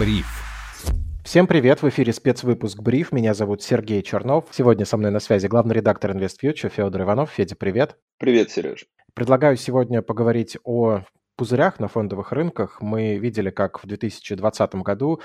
Бриф. Всем привет, в эфире спецвыпуск «Бриф». Меня зовут Сергей Чернов. Сегодня со мной на связи главный редактор InvestFuture Федор Иванов. Федя, привет. Привет, Сереж. Предлагаю сегодня поговорить о пузырях на фондовых рынках. Мы видели, как в 2020 году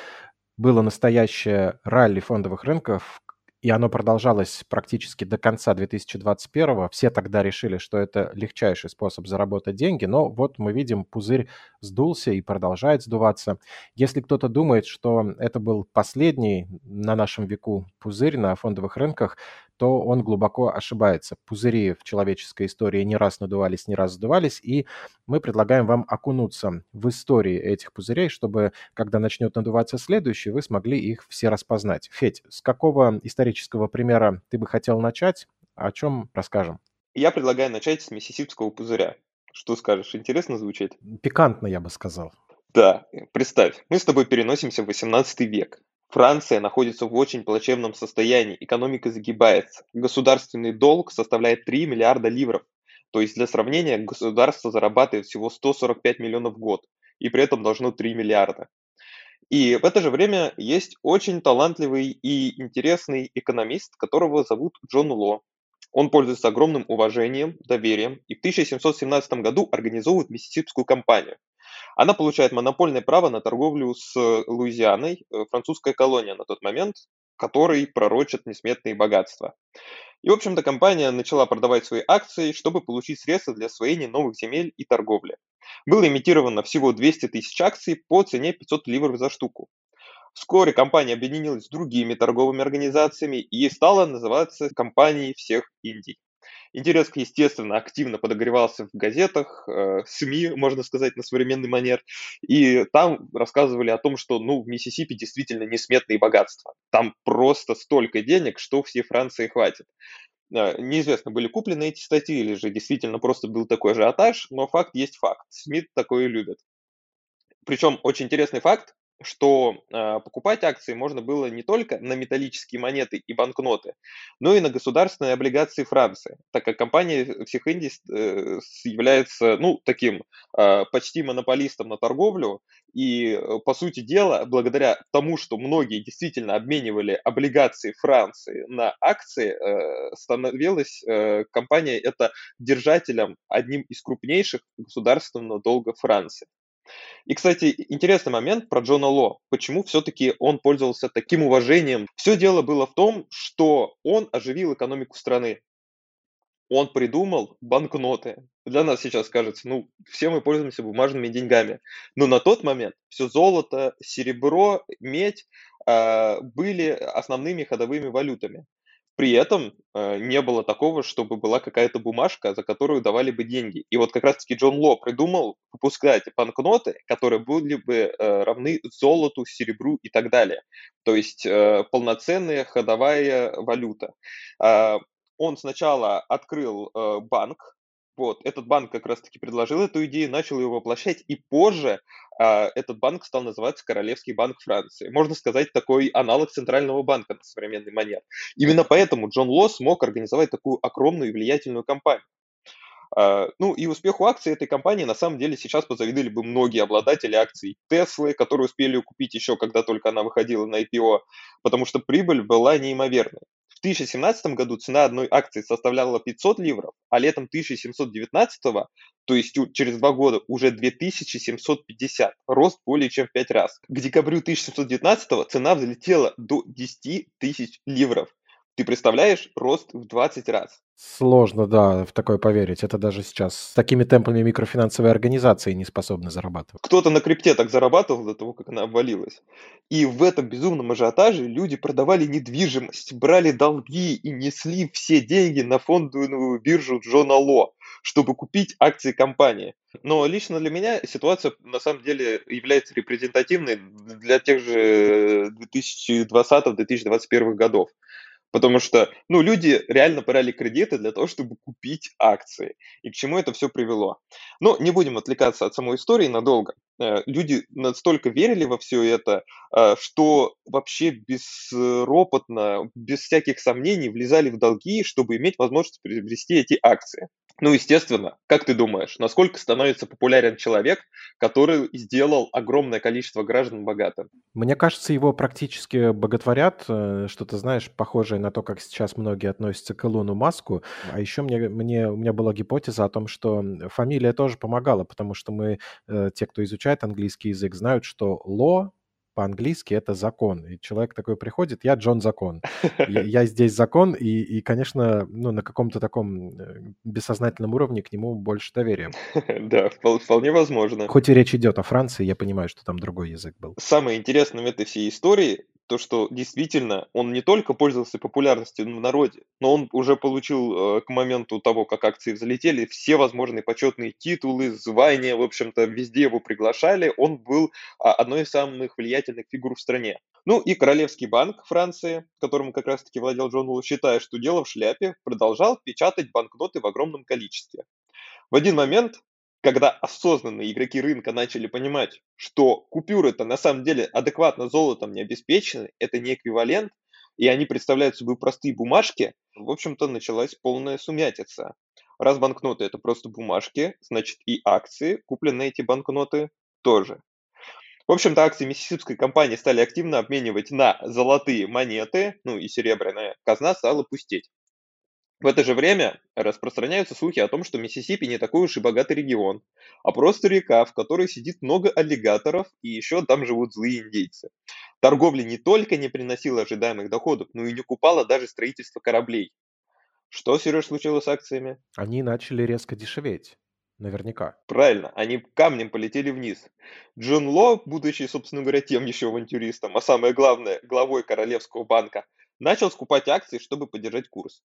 было настоящее ралли фондовых рынков, и оно продолжалось практически до конца 2021. Все тогда решили, что это легчайший способ заработать деньги, но вот мы видим, пузырь сдулся и продолжает сдуваться. Если кто-то думает, что это был последний на нашем веку пузырь на фондовых рынках, то он глубоко ошибается. Пузыри в человеческой истории не раз надувались, не раз сдувались, и мы предлагаем вам окунуться в истории этих пузырей, чтобы, когда начнет надуваться следующий, вы смогли их все распознать. Федь, с какого исторического примера ты бы хотел начать? О чем расскажем? Я предлагаю начать с миссисипского пузыря. Что скажешь, интересно звучит? Пикантно, я бы сказал. Да, представь, мы с тобой переносимся в 18 век. Франция находится в очень плачевном состоянии, экономика загибается. Государственный долг составляет 3 миллиарда ливров. То есть для сравнения государство зарабатывает всего 145 миллионов в год, и при этом должно 3 миллиарда. И в это же время есть очень талантливый и интересный экономист, которого зовут Джон Ло. Он пользуется огромным уважением, доверием и в 1717 году организовывает Миссисипскую компанию. Она получает монопольное право на торговлю с Луизианой, э, французская колония на тот момент, который пророчит несметные богатства. И, в общем-то, компания начала продавать свои акции, чтобы получить средства для освоения новых земель и торговли. Было имитировано всего 200 тысяч акций по цене 500 ливров за штуку. Вскоре компания объединилась с другими торговыми организациями и стала называться компанией всех Индий. Интерес, естественно, активно подогревался в газетах, э, СМИ, можно сказать, на современный манер. И там рассказывали о том, что ну, в Миссисипи действительно несметные богатства. Там просто столько денег, что всей Франции хватит. Э, неизвестно, были куплены эти статьи или же действительно просто был такой ажиотаж, но факт есть факт. СМИ такое любят. Причем очень интересный факт, что э, покупать акции можно было не только на металлические монеты и банкноты, но и на государственные облигации Франции, так как компания всех Индий э, является ну, таким э, почти монополистом на торговлю, и, э, по сути дела, благодаря тому, что многие действительно обменивали облигации Франции на акции, э, становилась э, компания это держателем одним из крупнейших государственного долга Франции. И, кстати, интересный момент про Джона Ло. Почему все-таки он пользовался таким уважением? Все дело было в том, что он оживил экономику страны. Он придумал банкноты. Для нас сейчас кажется, ну, все мы пользуемся бумажными деньгами. Но на тот момент все золото, серебро, медь э, были основными ходовыми валютами. При этом э, не было такого, чтобы была какая-то бумажка, за которую давали бы деньги. И вот как раз-таки Джон Ло придумал выпускать банкноты, которые были бы э, равны золоту, серебру и так далее. То есть э, полноценная ходовая валюта. Э, он сначала открыл э, банк, вот, этот банк как раз-таки предложил эту идею, начал ее воплощать, и позже а, этот банк стал называться Королевский банк Франции. Можно сказать, такой аналог Центрального банка на современный манер. Именно поэтому Джон Ло смог организовать такую огромную и влиятельную компанию. Uh, ну и успеху акций этой компании на самом деле сейчас позавидовали бы многие обладатели акций Теслы, которые успели купить еще, когда только она выходила на IPO, потому что прибыль была неимоверной. В 2017 году цена одной акции составляла 500 ливров, а летом 1719, то есть через два года, уже 2750, рост более чем в 5 раз. К декабрю 1719 цена взлетела до 10 тысяч ливров. Ты представляешь рост в 20 раз? Сложно, да, в такое поверить. Это даже сейчас с такими темпами микрофинансовые организации не способны зарабатывать. Кто-то на крипте так зарабатывал до того, как она обвалилась. И в этом безумном ажиотаже люди продавали недвижимость, брали долги и несли все деньги на фондовую биржу Джона Ло, чтобы купить акции компании. Но лично для меня ситуация на самом деле является репрезентативной для тех же 2020-2021 годов. Потому что, ну, люди реально брали кредиты для того, чтобы купить акции. И к чему это все привело? Но не будем отвлекаться от самой истории надолго. Э, люди настолько верили во все это, э, что вообще безропотно, без всяких сомнений влезали в долги, чтобы иметь возможность приобрести эти акции. Ну, естественно, как ты думаешь, насколько становится популярен человек, который сделал огромное количество граждан богатым? Мне кажется, его практически боготворят, э, что-то, знаешь, похожее на то, как сейчас многие относятся к Илону Маску. А еще мне, мне, у меня была гипотеза о том, что фамилия тоже помогала, потому что мы, те, кто изучает английский язык, знают, что Ло по-английски это закон. И человек такой приходит, я Джон Закон. Я, я здесь закон, и, и, конечно, ну, на каком-то таком э, бессознательном уровне к нему больше доверия. Да, вполне возможно. Хоть и речь идет о Франции, я понимаю, что там другой язык был. Самое интересное в этой всей истории то, что действительно он не только пользовался популярностью в народе, но он уже получил э, к моменту того, как акции взлетели, все возможные почетные титулы, звания, в общем-то, везде его приглашали. Он был а, одной из самых влиятельных фигур в стране. Ну и Королевский банк Франции, которым как раз-таки владел Джон Лу, считая, что дело в шляпе, продолжал печатать банкноты в огромном количестве. В один момент когда осознанные игроки рынка начали понимать, что купюры-то на самом деле адекватно золотом не обеспечены, это не эквивалент, и они представляют собой простые бумажки, в общем-то началась полная сумятица. Раз банкноты это просто бумажки, значит и акции, купленные эти банкноты, тоже. В общем-то, акции миссисипской компании стали активно обменивать на золотые монеты, ну и серебряная казна стала пустеть. В это же время распространяются слухи о том, что Миссисипи не такой уж и богатый регион, а просто река, в которой сидит много аллигаторов и еще там живут злые индейцы. Торговля не только не приносила ожидаемых доходов, но и не купала даже строительство кораблей. Что, Сереж, случилось с акциями? Они начали резко дешеветь. Наверняка. Правильно, они камнем полетели вниз. Джон Ло, будучи, собственно говоря, тем еще авантюристом, а самое главное, главой Королевского банка, начал скупать акции, чтобы поддержать курс.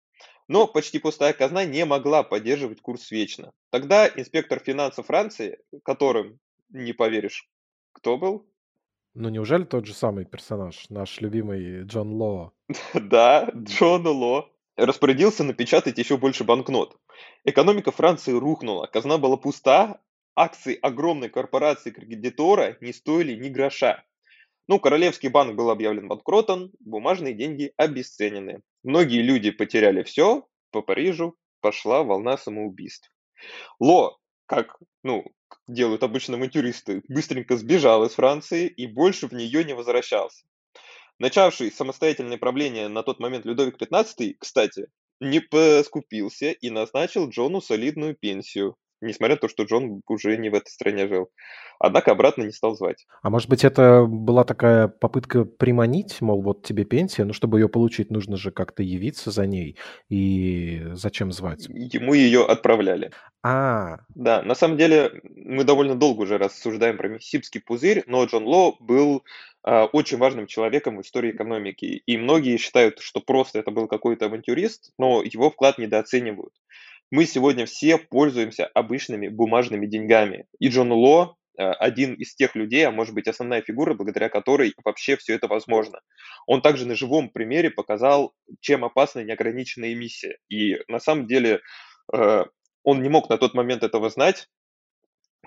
Но почти пустая казна не могла поддерживать курс вечно. Тогда инспектор финансов Франции, которым, не поверишь, кто был? Ну неужели тот же самый персонаж, наш любимый Джон Ло? Да, Джон Ло распорядился напечатать еще больше банкнот. Экономика Франции рухнула, казна была пуста, акции огромной корпорации кредитора не стоили ни гроша. Ну, Королевский банк был объявлен банкротом, бумажные деньги обесценены. Многие люди потеряли все, по Парижу пошла волна самоубийств. Ло, как ну, делают обычно авантюристы, быстренько сбежал из Франции и больше в нее не возвращался. Начавший самостоятельное правление на тот момент Людовик XV, кстати, не поскупился и назначил Джону солидную пенсию несмотря на то, что Джон уже не в этой стране жил. Однако обратно не стал звать. А может быть, это была такая попытка приманить, мол, вот тебе пенсия, но чтобы ее получить, нужно же как-то явиться за ней, и зачем звать? Ему ее отправляли. А. Да, на самом деле мы довольно долго уже рассуждаем про Миссисипский пузырь, но Джон Ло был э, очень важным человеком в истории экономики, и многие считают, что просто это был какой-то авантюрист, но его вклад недооценивают. Мы сегодня все пользуемся обычными бумажными деньгами. И Джон Ло э, один из тех людей, а может быть основная фигура, благодаря которой вообще все это возможно. Он также на живом примере показал, чем опасна неограниченная эмиссия. И на самом деле э, он не мог на тот момент этого знать,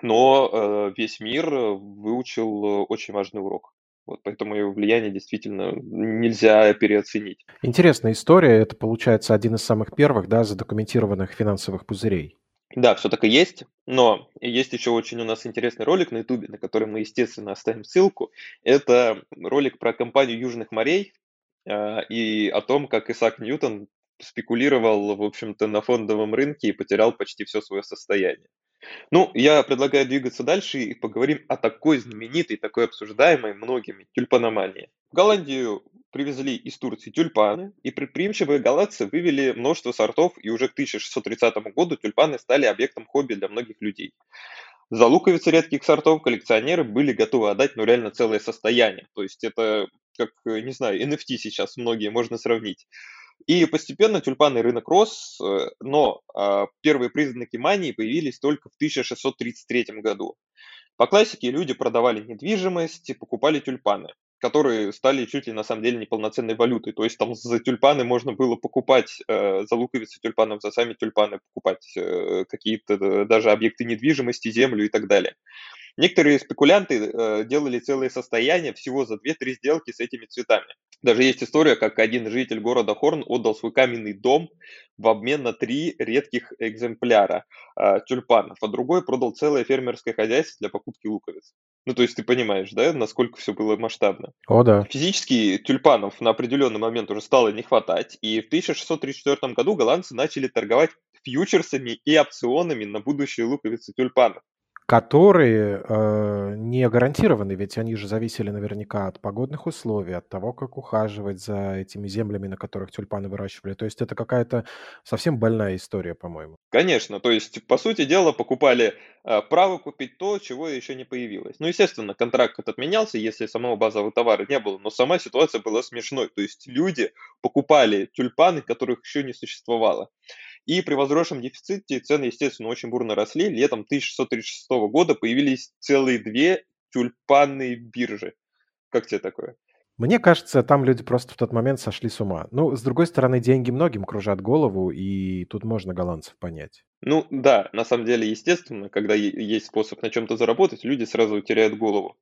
но э, весь мир выучил очень важный урок. Вот поэтому его влияние действительно нельзя переоценить. Интересная история. Это, получается, один из самых первых, да, задокументированных финансовых пузырей. Да, все так и есть, но есть еще очень у нас интересный ролик на YouTube, на который мы, естественно, оставим ссылку. Это ролик про компанию Южных морей э, и о том, как Исаак Ньютон спекулировал, в общем-то, на фондовом рынке и потерял почти все свое состояние. Ну, я предлагаю двигаться дальше и поговорим о такой знаменитой, такой обсуждаемой многими тюльпаномании. В Голландию привезли из Турции тюльпаны, и предприимчивые голландцы вывели множество сортов, и уже к 1630 году тюльпаны стали объектом хобби для многих людей. За луковицы редких сортов коллекционеры были готовы отдать, ну, реально целое состояние. То есть это, как, не знаю, NFT сейчас многие можно сравнить. И постепенно тюльпанный рынок рос, э, но а, первые признаки мании появились только в 1633 году. По классике люди продавали недвижимость, покупали тюльпаны, которые стали чуть ли на самом деле неполноценной валютой. То есть там за тюльпаны можно было покупать, э, за луковицы тюльпанов, за сами тюльпаны покупать э, какие-то даже объекты недвижимости, землю и так далее. Некоторые спекулянты э, делали целые состояния всего за 2-3 сделки с этими цветами. Даже есть история, как один житель города Хорн отдал свой каменный дом в обмен на три редких экземпляра э, тюльпанов, а другой продал целое фермерское хозяйство для покупки луковиц. Ну, то есть ты понимаешь, да, насколько все было масштабно. О, да. Физически тюльпанов на определенный момент уже стало не хватать, и в 1634 году голландцы начали торговать фьючерсами и опционами на будущие луковицы тюльпанов которые э, не гарантированы, ведь они же зависели наверняка от погодных условий, от того, как ухаживать за этими землями, на которых тюльпаны выращивали. То есть это какая-то совсем больная история, по-моему. Конечно, то есть, по сути дела, покупали э, право купить то, чего еще не появилось. Ну, естественно, контракт отменялся, если самого базового товара не было, но сама ситуация была смешной. То есть люди покупали тюльпаны, которых еще не существовало. И при возросшем дефиците цены, естественно, очень бурно росли. Летом 1636 года появились целые две тюльпанные биржи. Как тебе такое? Мне кажется, там люди просто в тот момент сошли с ума. Ну, с другой стороны, деньги многим кружат голову, и тут можно голландцев понять. Ну да, на самом деле, естественно, когда есть способ на чем-то заработать, люди сразу теряют голову.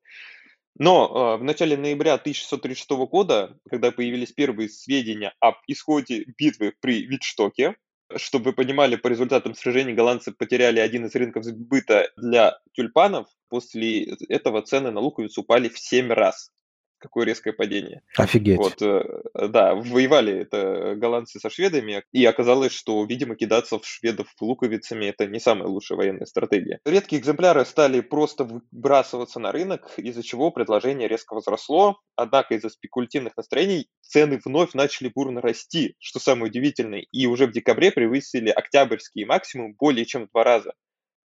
Но э, в начале ноября 1636 года, когда появились первые сведения об исходе битвы при Витштоке, чтобы вы понимали, по результатам сражений голландцы потеряли один из рынков сбыта для тюльпанов. После этого цены на луковицу упали в 7 раз какое резкое падение. Офигеть. Вот, э, да, воевали это голландцы со шведами, и оказалось, что, видимо, кидаться в шведов луковицами – это не самая лучшая военная стратегия. Редкие экземпляры стали просто выбрасываться на рынок, из-за чего предложение резко возросло, однако из-за спекулятивных настроений цены вновь начали бурно расти, что самое удивительное, и уже в декабре превысили октябрьские максимум более чем в два раза.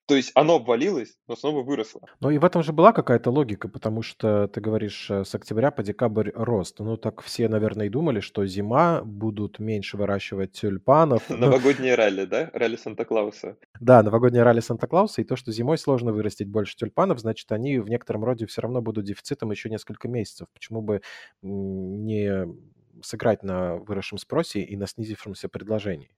То есть оно обвалилось, но снова выросло. Ну и в этом же была какая-то логика, потому что ты говоришь э, с октября по декабрь рост. Ну так все, наверное, и думали, что зима будут меньше выращивать тюльпанов. Ну Новогоднее ралли, да? Ралли Санта-Клауса. Да, новогоднее ралли Санта-Клауса, и то, что зимой сложно вырастить больше тюльпанов, значит, они в некотором роде все равно будут дефицитом еще несколько месяцев. Почему бы не сыграть на выросшем спросе и на снизившемся предложении?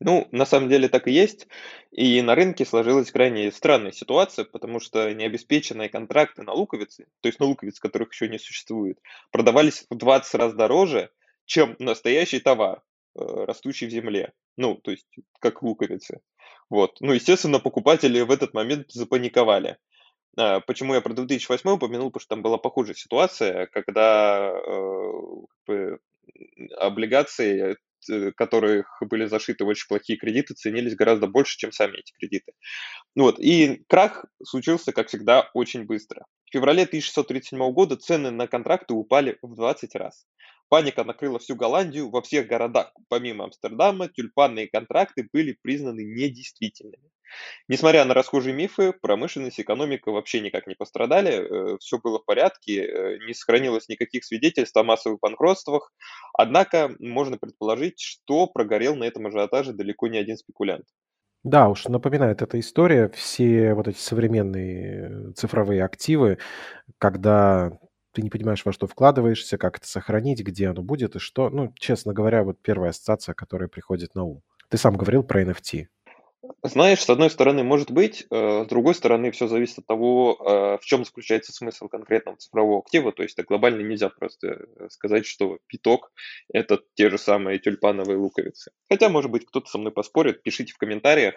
Ну, на самом деле так и есть. И на рынке сложилась крайне странная ситуация, потому что необеспеченные контракты на луковицы, то есть на луковицы, которых еще не существует, продавались в 20 раз дороже, чем настоящий товар, э, растущий в земле. Ну, то есть как луковицы. Вот. Ну, естественно, покупатели в этот момент запаниковали. А, почему я про 2008 упомянул? Потому что там была похожая ситуация, когда э, облигации которых были зашиты очень плохие кредиты, ценились гораздо больше, чем сами эти кредиты. Вот. И крах случился, как всегда, очень быстро. В феврале 1637 года цены на контракты упали в 20 раз. Паника накрыла всю Голландию, во всех городах, помимо Амстердама, тюльпанные контракты были признаны недействительными. Несмотря на расхожие мифы, промышленность и экономика вообще никак не пострадали, э, все было в порядке, э, не сохранилось никаких свидетельств о массовых банкротствах, однако можно предположить, что прогорел на этом ажиотаже далеко не один спекулянт. Да, уж напоминает эта история, все вот эти современные цифровые активы, когда ты не понимаешь, во что вкладываешься, как это сохранить, где оно будет и что. Ну, честно говоря, вот первая ассоциация, которая приходит на ум. Ты сам говорил про NFT. Знаешь, с одной стороны, может быть, э, с другой стороны, все зависит от того, э, в чем заключается смысл конкретного цифрового актива. То есть глобально нельзя просто э, сказать, что биток– это те же самые тюльпановые луковицы. Хотя, может быть, кто-то со мной поспорит. Пишите в комментариях,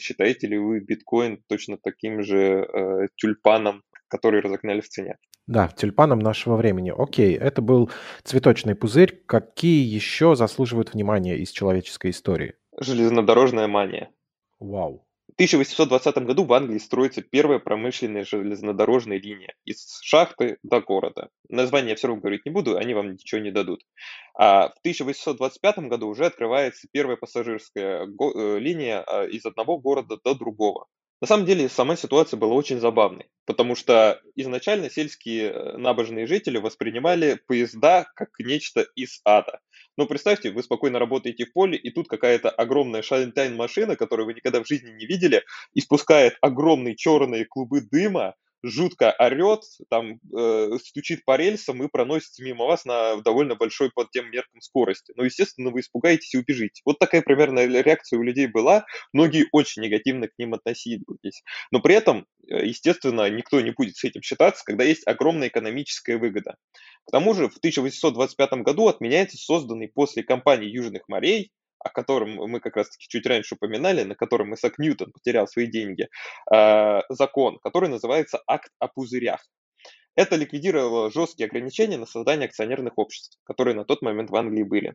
считаете ли вы биткоин точно таким же тюльпаном, который разогнали в цене. Да, тюльпаном нашего времени. Окей, это был цветочный пузырь. Какие еще заслуживают внимания из человеческой истории? Железнодорожная мания. Вау. В 1820 году в Англии строится первая промышленная железнодорожная линия из шахты до города. Название я все равно говорить не буду, они вам ничего не дадут. А в 1825 году уже открывается первая пассажирская э, линия а, из одного города до другого. На самом деле, сама ситуация была очень забавной, потому что изначально сельские э, набожные жители воспринимали поезда как нечто из ада. Но представьте, вы спокойно работаете в поле, и тут какая-то огромная шалентайн машина, которую вы никогда в жизни не видели, испускает огромные черные клубы дыма, жутко орет, там э, стучит по рельсам и проносится мимо вас на довольно большой под тем меркам скорости. Ну, естественно, вы испугаетесь и убежите. Вот такая примерно реакция у людей была. Многие очень негативно к ним относились. Но при этом, э, естественно, никто не будет с этим считаться, когда есть огромная экономическая выгода. К тому же в 1825 году отменяется созданный после кампании Южных морей о котором мы как раз-таки чуть раньше упоминали, на котором Исаак Ньютон потерял свои деньги, э, закон, который называется «Акт о пузырях». Это ликвидировало жесткие ограничения на создание акционерных обществ, которые на тот момент в Англии были.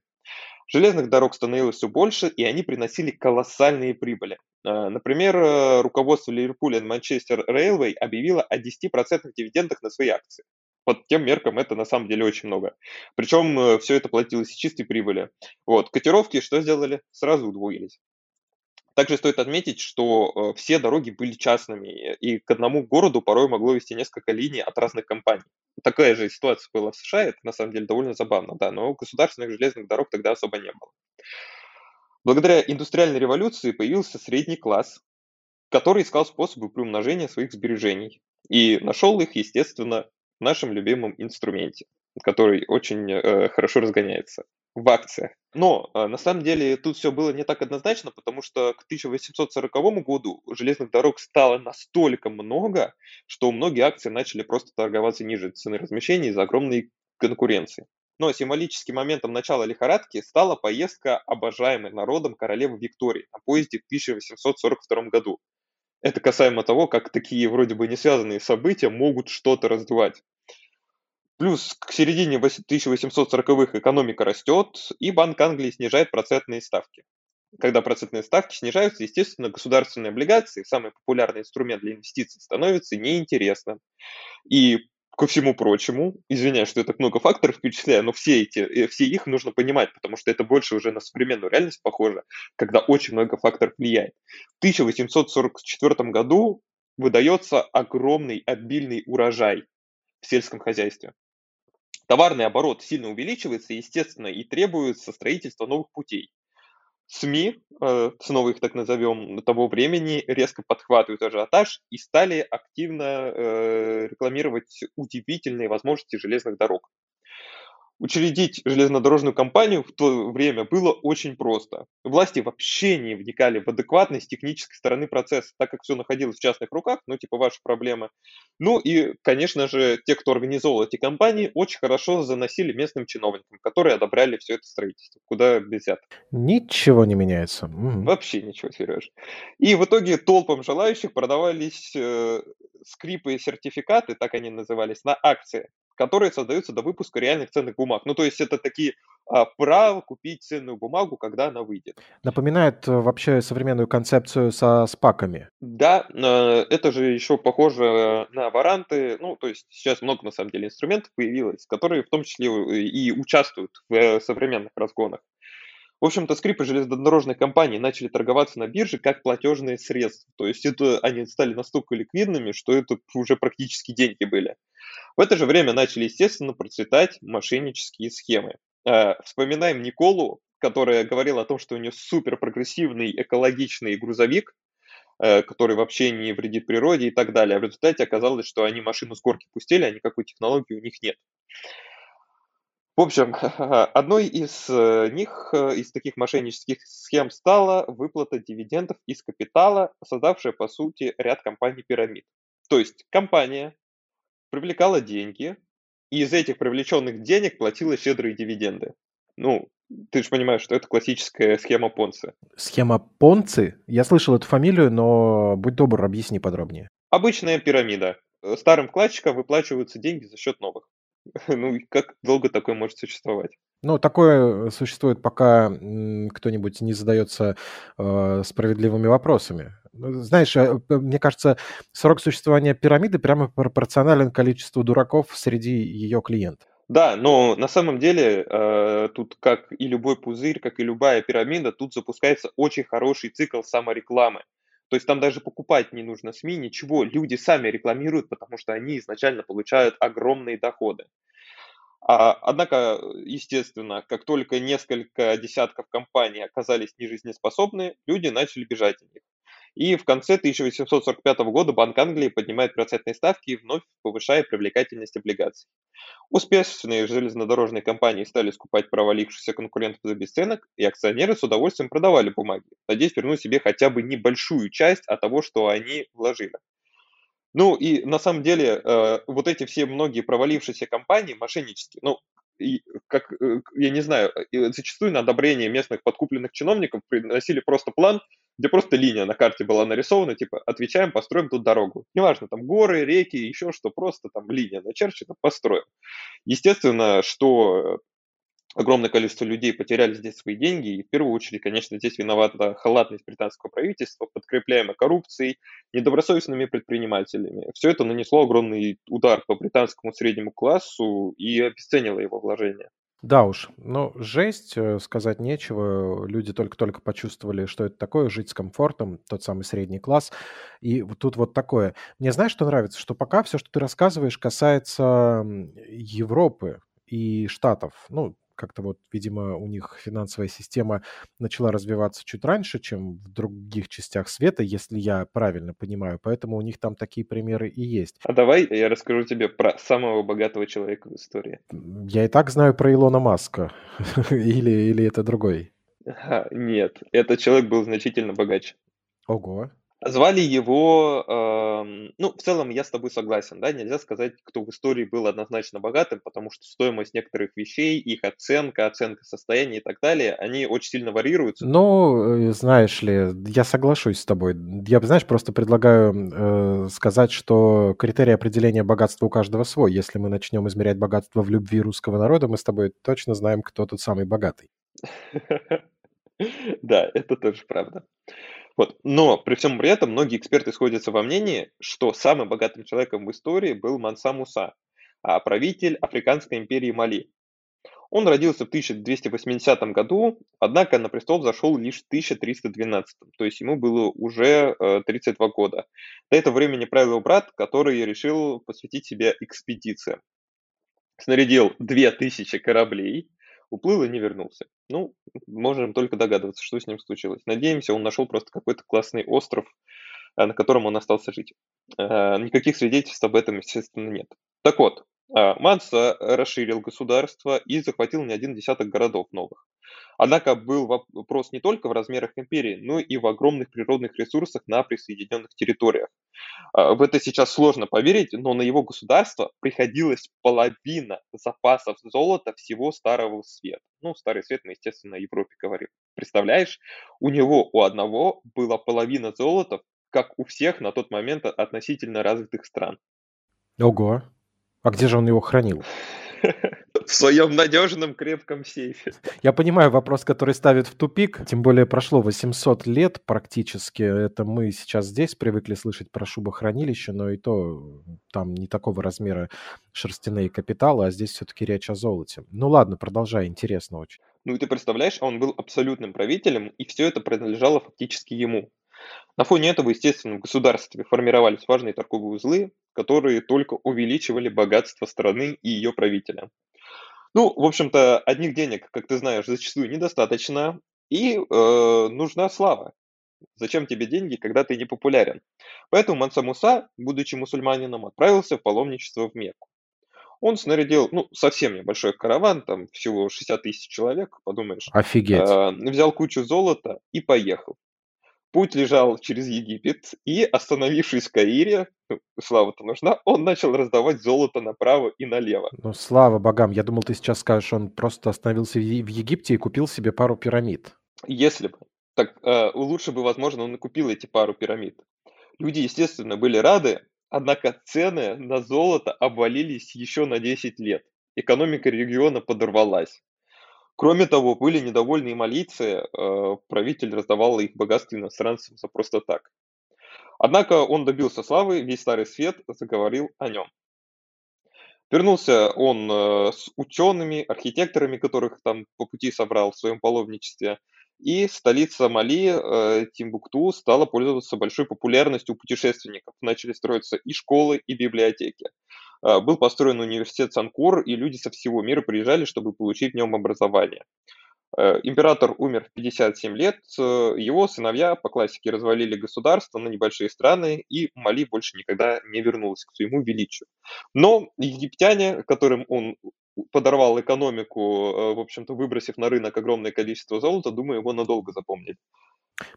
Железных дорог становилось все больше, и они приносили колоссальные прибыли. Э, например, э, руководство Ливерпуля Манчестер Рейлвей объявило о 10% дивидендах на свои акции под тем меркам это на самом деле очень много. Причем э, все это платилось чистой прибыли. Вот. Котировки что сделали? Сразу удвоились. Также стоит отметить, что э, все дороги были частными, и к одному городу порой могло вести несколько линий от разных компаний. Такая же ситуация была в США, это на самом деле довольно забавно, да, но государственных железных дорог тогда особо не было. Благодаря индустриальной революции появился средний класс, который искал способы приумножения своих сбережений. И нашел их, естественно, нашем любимом инструменте, который очень э, хорошо разгоняется в акциях. Но э, на самом деле тут все было не так однозначно, потому что к 1840 году железных дорог стало настолько много, что многие акции начали просто торговаться ниже цены размещения из-за огромной конкуренции. Но символическим моментом начала лихорадки стала поездка обожаемой народом королевы Виктории на поезде в 1842 году. Это касаемо того, как такие вроде бы не связанные события могут что-то раздувать. Плюс к середине 1840-х экономика растет, и Банк Англии снижает процентные ставки. Когда процентные ставки снижаются, естественно, государственные облигации, самый популярный инструмент для инвестиций, становится неинтересным. И ко всему прочему, извиняюсь, что я так много факторов перечисляю, но все, эти, э, все их нужно понимать, потому что это больше уже на современную реальность похоже, когда очень много факторов влияет. В 1844 году выдается огромный обильный урожай в сельском хозяйстве. Товарный оборот сильно увеличивается, естественно, и требуется строительство новых путей. СМИ, э, снова их так назовем, того времени резко подхватывают ажиотаж и стали активно э, рекламировать удивительные возможности железных дорог. Учредить железнодорожную компанию в то время было очень просто. Власти вообще не вникали в адекватность технической стороны процесса, так как все находилось в частных руках, ну, типа, ваши проблемы. Ну, и, конечно же, те, кто организовал эти компании, очень хорошо заносили местным чиновникам, которые одобряли все это строительство. Куда без взят. Ничего не меняется. Угу. Вообще ничего, Сереж. И в итоге толпам желающих продавались э, скрипы и сертификаты, так они назывались, на акции которые создаются до выпуска реальных ценных бумаг. Ну, то есть это такие а, право купить ценную бумагу, когда она выйдет. Напоминает э, вообще современную концепцию со спаками. Да, э, это же еще похоже на варанты. Ну, то есть сейчас много, на самом деле, инструментов появилось, которые в том числе и участвуют в э, современных разгонах. В общем-то, скрипы железнодорожной компании начали торговаться на бирже как платежные средства. То есть это они стали настолько ликвидными, что это уже практически деньги были. В это же время начали, естественно, процветать мошеннические схемы. Э, вспоминаем Николу, которая говорила о том, что у нее супер прогрессивный экологичный грузовик, э, который вообще не вредит природе и так далее. А в результате оказалось, что они машину с горки пустили, а никакой технологии у них нет. В общем, одной из э, них, из таких мошеннических схем стала выплата дивидендов из капитала, создавшая, по сути, ряд компаний-пирамид. То есть компания привлекала деньги, и из этих привлеченных денег платила щедрые дивиденды. Ну, ты же понимаешь, что это классическая схема Понци. Схема Понци? Я слышал эту фамилию, но будь добр, объясни подробнее. Обычная пирамида. Старым вкладчикам выплачиваются деньги за счет новых. Ну как долго такое может существовать? Ну, такое существует, пока кто-нибудь не задается э, справедливыми вопросами. Ну, знаешь, э, мне кажется, срок существования пирамиды прямо пропорционален количеству дураков среди ее клиентов. Да, но на самом деле э, тут, как и любой пузырь, как и любая пирамида, тут запускается очень хороший цикл саморекламы. То есть там даже покупать не нужно СМИ, ничего. Люди сами рекламируют, потому что они изначально получают огромные доходы. А, однако, естественно, как только несколько десятков компаний оказались нежизнеспособны, люди начали бежать от них. И в конце 1845 года Банк Англии поднимает процентные ставки и вновь повышает привлекательность облигаций. Успешные железнодорожные компании стали скупать провалившихся конкурентов за бесценок, и акционеры с удовольствием продавали бумаги, надеясь вернуть себе хотя бы небольшую часть от того, что они вложили. Ну и на самом деле э, вот эти все многие провалившиеся компании мошеннические, ну, и как, э, я не знаю, э, зачастую на одобрение местных подкупленных чиновников приносили просто план, где просто линия на карте была нарисована, типа, отвечаем, построим тут дорогу. Неважно, там горы, реки, еще что, просто там линия начерчена, построим. Естественно, что огромное количество людей потеряли здесь свои деньги, и в первую очередь, конечно, здесь виновата халатность британского правительства, подкрепляемая коррупцией, недобросовестными предпринимателями. Все это нанесло огромный удар по британскому среднему классу и обесценило его вложения. Да уж, ну, жесть, э, сказать нечего. Люди только-только почувствовали, что это такое, жить с комфортом, тот самый средний класс. И вот тут вот такое. Мне знаешь, что нравится? Что пока все, что ты рассказываешь, касается Европы и Штатов. Ну, как-то вот, видимо, у них финансовая система начала развиваться чуть раньше, чем в других частях света, если я правильно понимаю. Поэтому у них там такие примеры и есть. А давай я расскажу тебе про самого богатого человека в истории. Я и так знаю про Илона Маска. или, или это другой? нет, этот человек был значительно богаче. Ого. Звали его, эм, ну, в целом я с тобой согласен, да, нельзя сказать, кто в истории был однозначно богатым, потому что стоимость некоторых вещей, их оценка, оценка состояния и так далее, они очень сильно варьируются. Ну, э, знаешь ли, я соглашусь с тобой. Я, знаешь, просто предлагаю э, сказать, что критерий определения богатства у каждого свой. Если мы начнем измерять богатство в любви русского народа, мы с тобой точно знаем, кто тут самый богатый. Да, это тоже правда. Вот. Но при всем при этом многие эксперты сходятся во мнении, что самым богатым человеком в истории был Манса Муса, а правитель Африканской империи Мали. Он родился в 1280 году, однако на престол зашел лишь в 1312, то есть ему было уже 32 э, года. До этого времени правил его брат, который решил посвятить себя экспедициям. Снарядил 2000 кораблей, уплыл и не вернулся. Ну, можем только догадываться, что с ним случилось. Надеемся, он нашел просто какой-то классный остров, э, на котором он остался жить. Э, никаких свидетельств об этом, естественно, нет. Так вот, э, Манса расширил государство и захватил не один десяток городов новых. Однако был вопрос не только в размерах империи, но и в огромных природных ресурсах на присоединенных территориях. А, в это сейчас сложно поверить, но на его государство приходилась половина запасов золота всего Старого Света. Ну, Старый Свет мы, естественно, о Европе говорим. Представляешь, у него у одного была половина золота, как у всех на тот момент относительно развитых стран. Ого. А где же он его хранил? в своем надежном крепком сейфе. Я понимаю вопрос, который ставит в тупик. Тем более прошло 800 лет практически. Это мы сейчас здесь привыкли слышать про шубохранилище, но и то там не такого размера шерстяные капиталы, а здесь все-таки речь о золоте. Ну ладно, продолжай, интересно очень. Ну и ты представляешь, он был абсолютным правителем, и все это принадлежало фактически ему. На фоне этого, естественно, в государстве формировались важные торговые узлы, которые только увеличивали богатство страны и ее правителя. Ну, в общем-то, одних денег, как ты знаешь, зачастую недостаточно, и э, нужна слава. Зачем тебе деньги, когда ты не популярен? Поэтому Манса Муса, будучи мусульманином, отправился в паломничество в Мекку. Он снарядил, ну, совсем небольшой караван, там всего 60 тысяч человек, подумаешь. Офигеть. Э, взял кучу золота и поехал. Путь лежал через Египет, и, остановившись в Каире, ну, слава-то нужна, он начал раздавать золото направо и налево. Ну, слава богам, я думал, ты сейчас скажешь, он просто остановился в Египте и купил себе пару пирамид. Если бы. Так э, лучше бы, возможно, он и купил эти пару пирамид. Люди, естественно, были рады, однако цены на золото обвалились еще на 10 лет. Экономика региона подорвалась. Кроме того, были недовольны и малийцы, э, правитель раздавал их богатство иностранцам за просто так. Однако он добился славы, весь Старый Свет заговорил о нем. Вернулся он э, с учеными, архитекторами, которых там по пути собрал в своем паломничестве, и столица Мали, э, Тимбукту, стала пользоваться большой популярностью у путешественников. Начали строиться и школы, и библиотеки. А, был построен университет Санкур, и люди со всего мира приезжали, чтобы получить в нем образование. Э, император умер в 57 лет, э, его сыновья по классике развалили государство на небольшие страны, и Мали больше никогда не вернулась к своему величию. Но египтяне, которым он подорвал экономику, э, в общем-то, выбросив на рынок огромное количество золота, думаю, его надолго запомнили.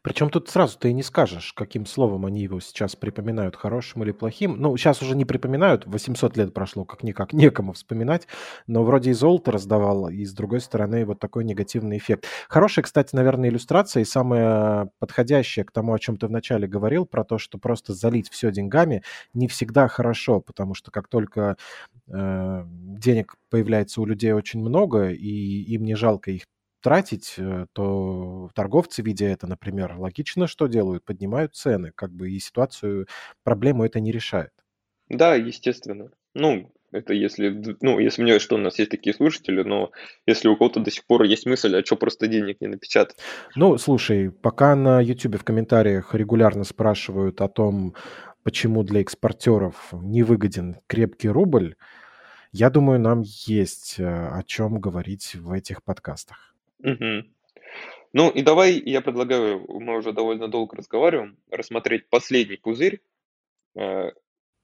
Причем тут сразу ты и не скажешь, каким словом они его сейчас припоминают, хорошим или плохим. Ну, сейчас уже не припоминают, 800 лет прошло, как-никак некому вспоминать, но вроде и золото раздавал, и с другой стороны вот такой негативный эффект. Хорошая, кстати, наверное, иллюстрация и самая подходящая к тому, о чем ты вначале говорил, про то, что просто залить все деньгами не всегда хорошо, потому что как только э, денег появляется у людей очень много, и им не жалко их тратить, э, то торговцы, видя это, например, логично, что делают? Поднимают цены, как бы и ситуацию, проблему это не решает. Да, естественно. Ну, это если, ну, я сомневаюсь, что у нас есть такие слушатели, но если у кого-то до сих пор есть мысль, а что просто денег не напечатать? Ну, слушай, пока на YouTube в комментариях регулярно спрашивают о том, почему для экспортеров невыгоден крепкий рубль, я думаю, нам есть э, о чем говорить в этих подкастах. Мгм. Ну и давай, я предлагаю, мы уже довольно долго разговариваем, рассмотреть последний пузырь. Э,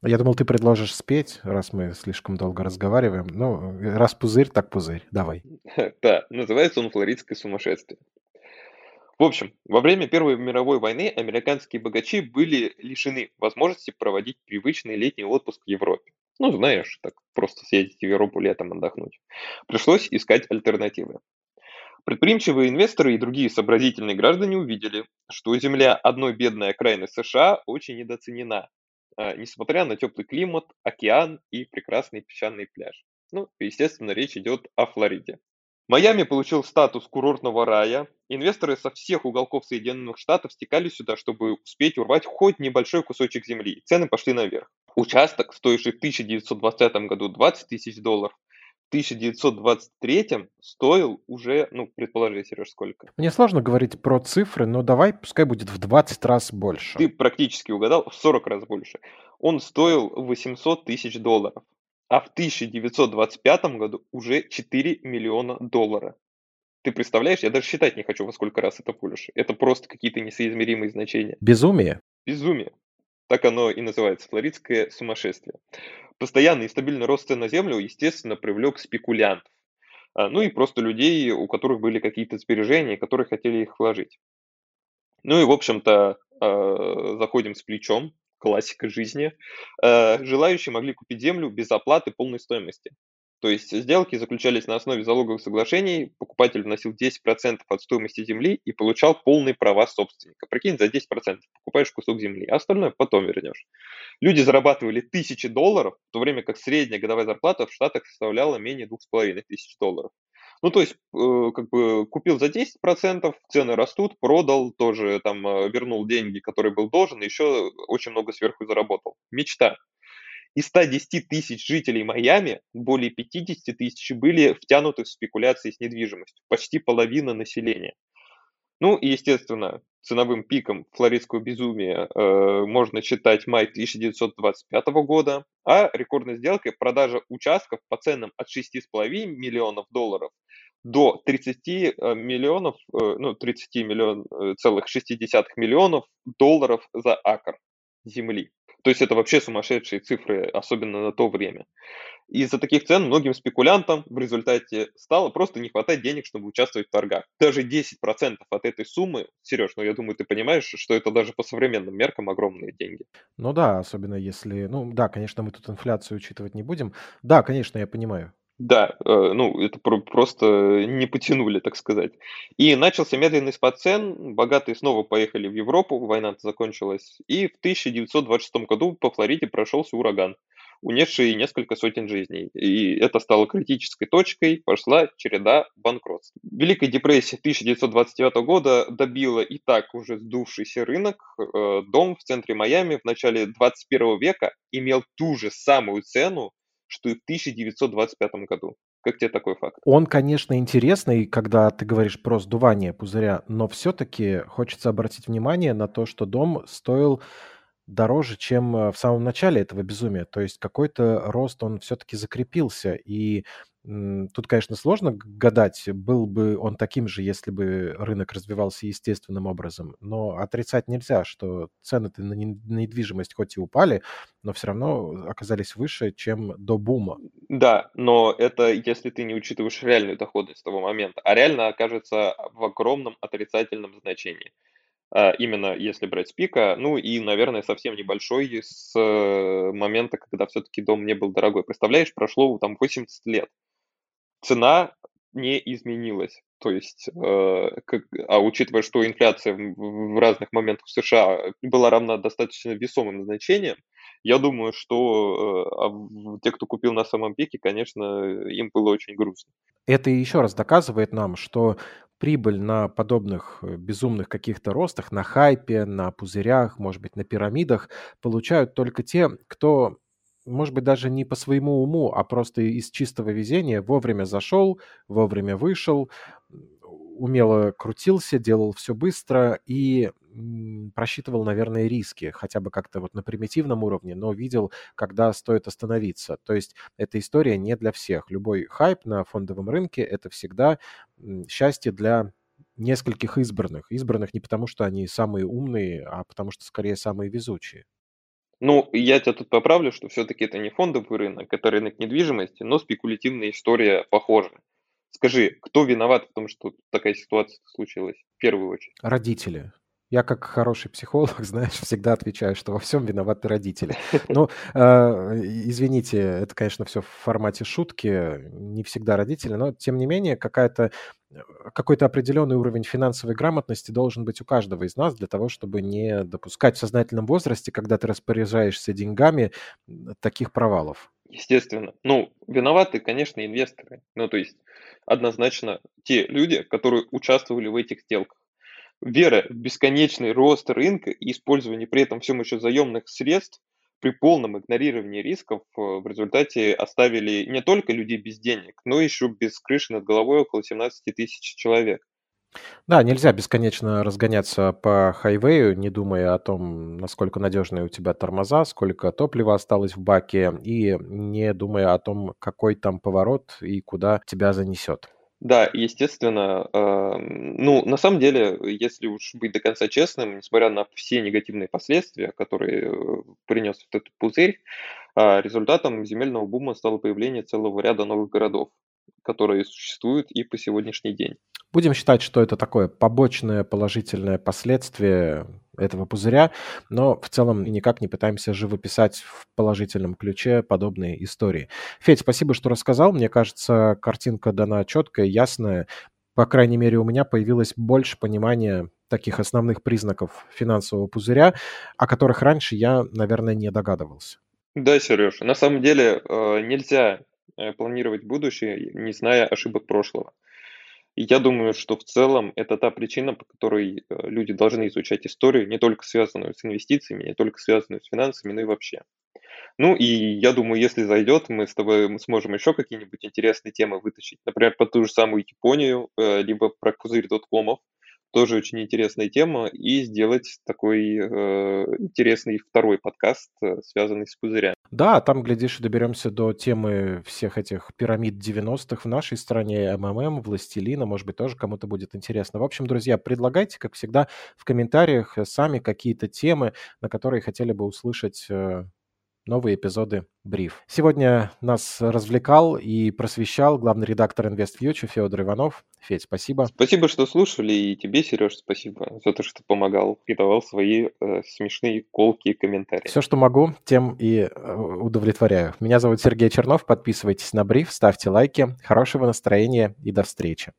Я думал, ты предложишь спеть, раз мы слишком долго разговариваем. Ну, раз пузырь, так пузырь. Давай. Да, называется он «Флоридское сумасшествие». В общем, во время Первой мировой войны американские богачи были лишены возможности проводить привычный летний отпуск в Европе. Ну, знаешь, так просто съездить в Европу летом отдохнуть. Пришлось искать альтернативы. Предприимчивые инвесторы и другие сообразительные граждане увидели, что земля одной бедной окраины США очень недооценена, а, несмотря на теплый климат, океан и прекрасный песчаный пляж. Ну, естественно, речь идет о Флориде. Майами получил статус курортного рая. Инвесторы со всех уголков Соединенных Штатов стекали сюда, чтобы успеть урвать хоть небольшой кусочек земли. Цены пошли наверх. Участок, стоивший в 1920 году 20 тысяч долларов, 1923 стоил уже, ну, предположи, Сереж, сколько? Мне сложно говорить про цифры, но давай, пускай будет в 20 раз больше. Ты практически угадал, в 40 раз больше. Он стоил 800 тысяч долларов, а в 1925 году уже 4 миллиона долларов. Ты представляешь, я даже считать не хочу, во сколько раз это больше. Это просто какие-то несоизмеримые значения. Безумие. Безумие. Так оно и называется, флоридское сумасшествие. Постоянный и стабильный рост цен на землю, естественно, привлек спекулянтов. А, ну и просто людей, у которых были какие-то сбережения, которые хотели их вложить. Ну и, в общем-то, а, заходим с плечом, классика жизни. А, желающие могли купить землю без оплаты полной стоимости. То есть сделки заключались на основе залоговых соглашений, покупатель вносил 10% от стоимости земли и получал полные права собственника. Прикинь, за 10% покупаешь кусок земли, а остальное потом вернешь. Люди зарабатывали тысячи долларов, в то время как средняя годовая зарплата в Штатах составляла менее 2500 тысяч долларов. Ну, то есть, э, как бы купил за 10%, цены растут, продал, тоже там э, вернул деньги, которые был должен, еще очень много сверху заработал. Мечта. Из 110 тысяч жителей Майами более 50 тысяч были втянуты в спекуляции с недвижимостью, почти половина населения. Ну и, естественно, ценовым пиком флоридского безумия э, можно считать май 1925 года, а рекордной сделкой продажа участков по ценам от 6,5 миллионов долларов до 30 э, миллионов, э, ну 30 миллион, э, целых 60 миллионов долларов за акр земли. То есть это вообще сумасшедшие цифры, особенно на то время. Из-за таких цен многим спекулянтам в результате стало просто не хватать денег, чтобы участвовать в торгах. Даже 10% от этой суммы, Сереж, ну я думаю, ты понимаешь, что это даже по современным меркам огромные деньги. Ну да, особенно если, ну да, конечно, мы тут инфляцию учитывать не будем. Да, конечно, я понимаю. Да, э, ну, это просто не потянули, так сказать. И начался медленный спад цен, богатые снова поехали в Европу, война закончилась, и в 1926 году по Флориде прошелся ураган, унесший несколько сотен жизней. И это стало критической точкой, пошла череда банкротств. Великая депрессия 1929 года добила и так уже сдувшийся рынок. Э, дом в центре Майами в начале 21 века имел ту же самую цену, что и в 1925 году. Как тебе такой факт? Он, конечно, интересный, когда ты говоришь про сдувание пузыря, но все-таки хочется обратить внимание на то, что дом стоил дороже, чем э, в самом начале этого безумия. То есть какой-то рост, он все-таки закрепился. И Тут, конечно, сложно гадать, был бы он таким же, если бы рынок развивался естественным образом, но отрицать нельзя, что цены на недвижимость хоть и упали, но все равно оказались выше, чем до бума. Да, но это если ты не учитываешь реальную доходность того момента, а реально окажется в огромном отрицательном значении. А, именно если брать с пика, ну и, наверное, совсем небольшой с э, момента, когда все-таки дом не был дорогой. Представляешь, прошло там 80 лет цена не изменилась. То есть, э, как, а учитывая, что инфляция в, в разных моментах в США была равна достаточно весомым значениям, я думаю, что э, те, кто купил на самом пике, конечно, им было очень грустно. Это еще раз доказывает нам, что прибыль на подобных э, безумных каких-то ростах, на хайпе, на пузырях, может быть, на пирамидах получают только те, кто может быть, даже не по своему уму, а просто из чистого везения вовремя зашел, вовремя вышел, умело крутился, делал все быстро и просчитывал, наверное, риски, хотя бы как-то вот на примитивном уровне, но видел, когда стоит остановиться. То есть эта история не для всех. Любой хайп на фондовом рынке – это всегда счастье для нескольких избранных. Избранных не потому, что они самые умные, а потому что скорее самые везучие. Ну, я тебя тут поправлю, что все-таки это не фондовый рынок, это рынок недвижимости, но спекулятивная история похожа. Скажи, кто виноват в том, что такая ситуация случилась в первую очередь? Родители. Я как хороший психолог, знаешь, всегда отвечаю, что во всем виноваты родители. Ну, э, извините, это, конечно, все в формате шутки, не всегда родители, но тем не менее какая-то какой-то определенный уровень финансовой грамотности должен быть у каждого из нас для того, чтобы не допускать в сознательном возрасте, когда ты распоряжаешься деньгами, таких провалов. Естественно. Ну, виноваты, конечно, инвесторы. Ну, то есть, однозначно, те люди, которые участвовали в этих сделках. Вера в бесконечный рост рынка и использование при этом всем еще заемных средств при полном игнорировании рисков э, в результате оставили не только людей без денег, но еще без крыши над головой около 17 тысяч человек. Да, нельзя бесконечно разгоняться по хайвею, не думая о том, насколько надежные у тебя тормоза, сколько топлива осталось в баке, и не думая о том, какой там поворот и куда тебя занесет. Да, естественно. Ну, на самом деле, если уж быть до конца честным, несмотря на все негативные последствия, которые э, принес этот пузырь, а, результатом земельного бума стало появление целого ряда новых городов, которые существуют и по сегодняшний день. Будем считать, что это такое побочное положительное последствие этого пузыря, но в целом никак не пытаемся живописать в положительном ключе подобные истории. Федь, спасибо, что рассказал. Мне кажется, картинка дана четкая, ясная. По крайней мере, у меня появилось больше понимания таких основных признаков финансового пузыря, о которых раньше я, наверное, не догадывался. Да, Сереж, на самом деле э, нельзя э, планировать будущее, не зная ошибок прошлого. И я думаю, что в целом это та причина, по которой э, люди должны изучать историю, не только связанную с инвестициями, не только связанную с финансами, но и вообще. Ну и я думаю, если зайдет, мы с тобой мы сможем еще какие-нибудь интересные темы вытащить. Например, про ту же самую Японию, э, либо про пузырь доткомов. Тоже очень интересная тема. И сделать такой э, интересный второй подкаст, э, связанный с пузырями. Да, там, глядишь, доберемся до темы всех этих пирамид 90-х в нашей стране, МММ, Властелина, может быть, тоже кому-то будет интересно. В общем, друзья, предлагайте, как всегда, в комментариях сами какие-то темы, на которые хотели бы услышать э, новые эпизоды Бриф. Сегодня нас развлекал и просвещал главный редактор InvestFuture Федор Иванов. Федь, спасибо. Спасибо, что слушали, и тебе, Сереж, спасибо за то, что помогал и давал свои э, смешные колки и комментарии. Все, что могу, тем и э, удовлетворяю. Меня зовут Сергей Чернов, подписывайтесь на Бриф, ставьте лайки, хорошего настроения и до встречи.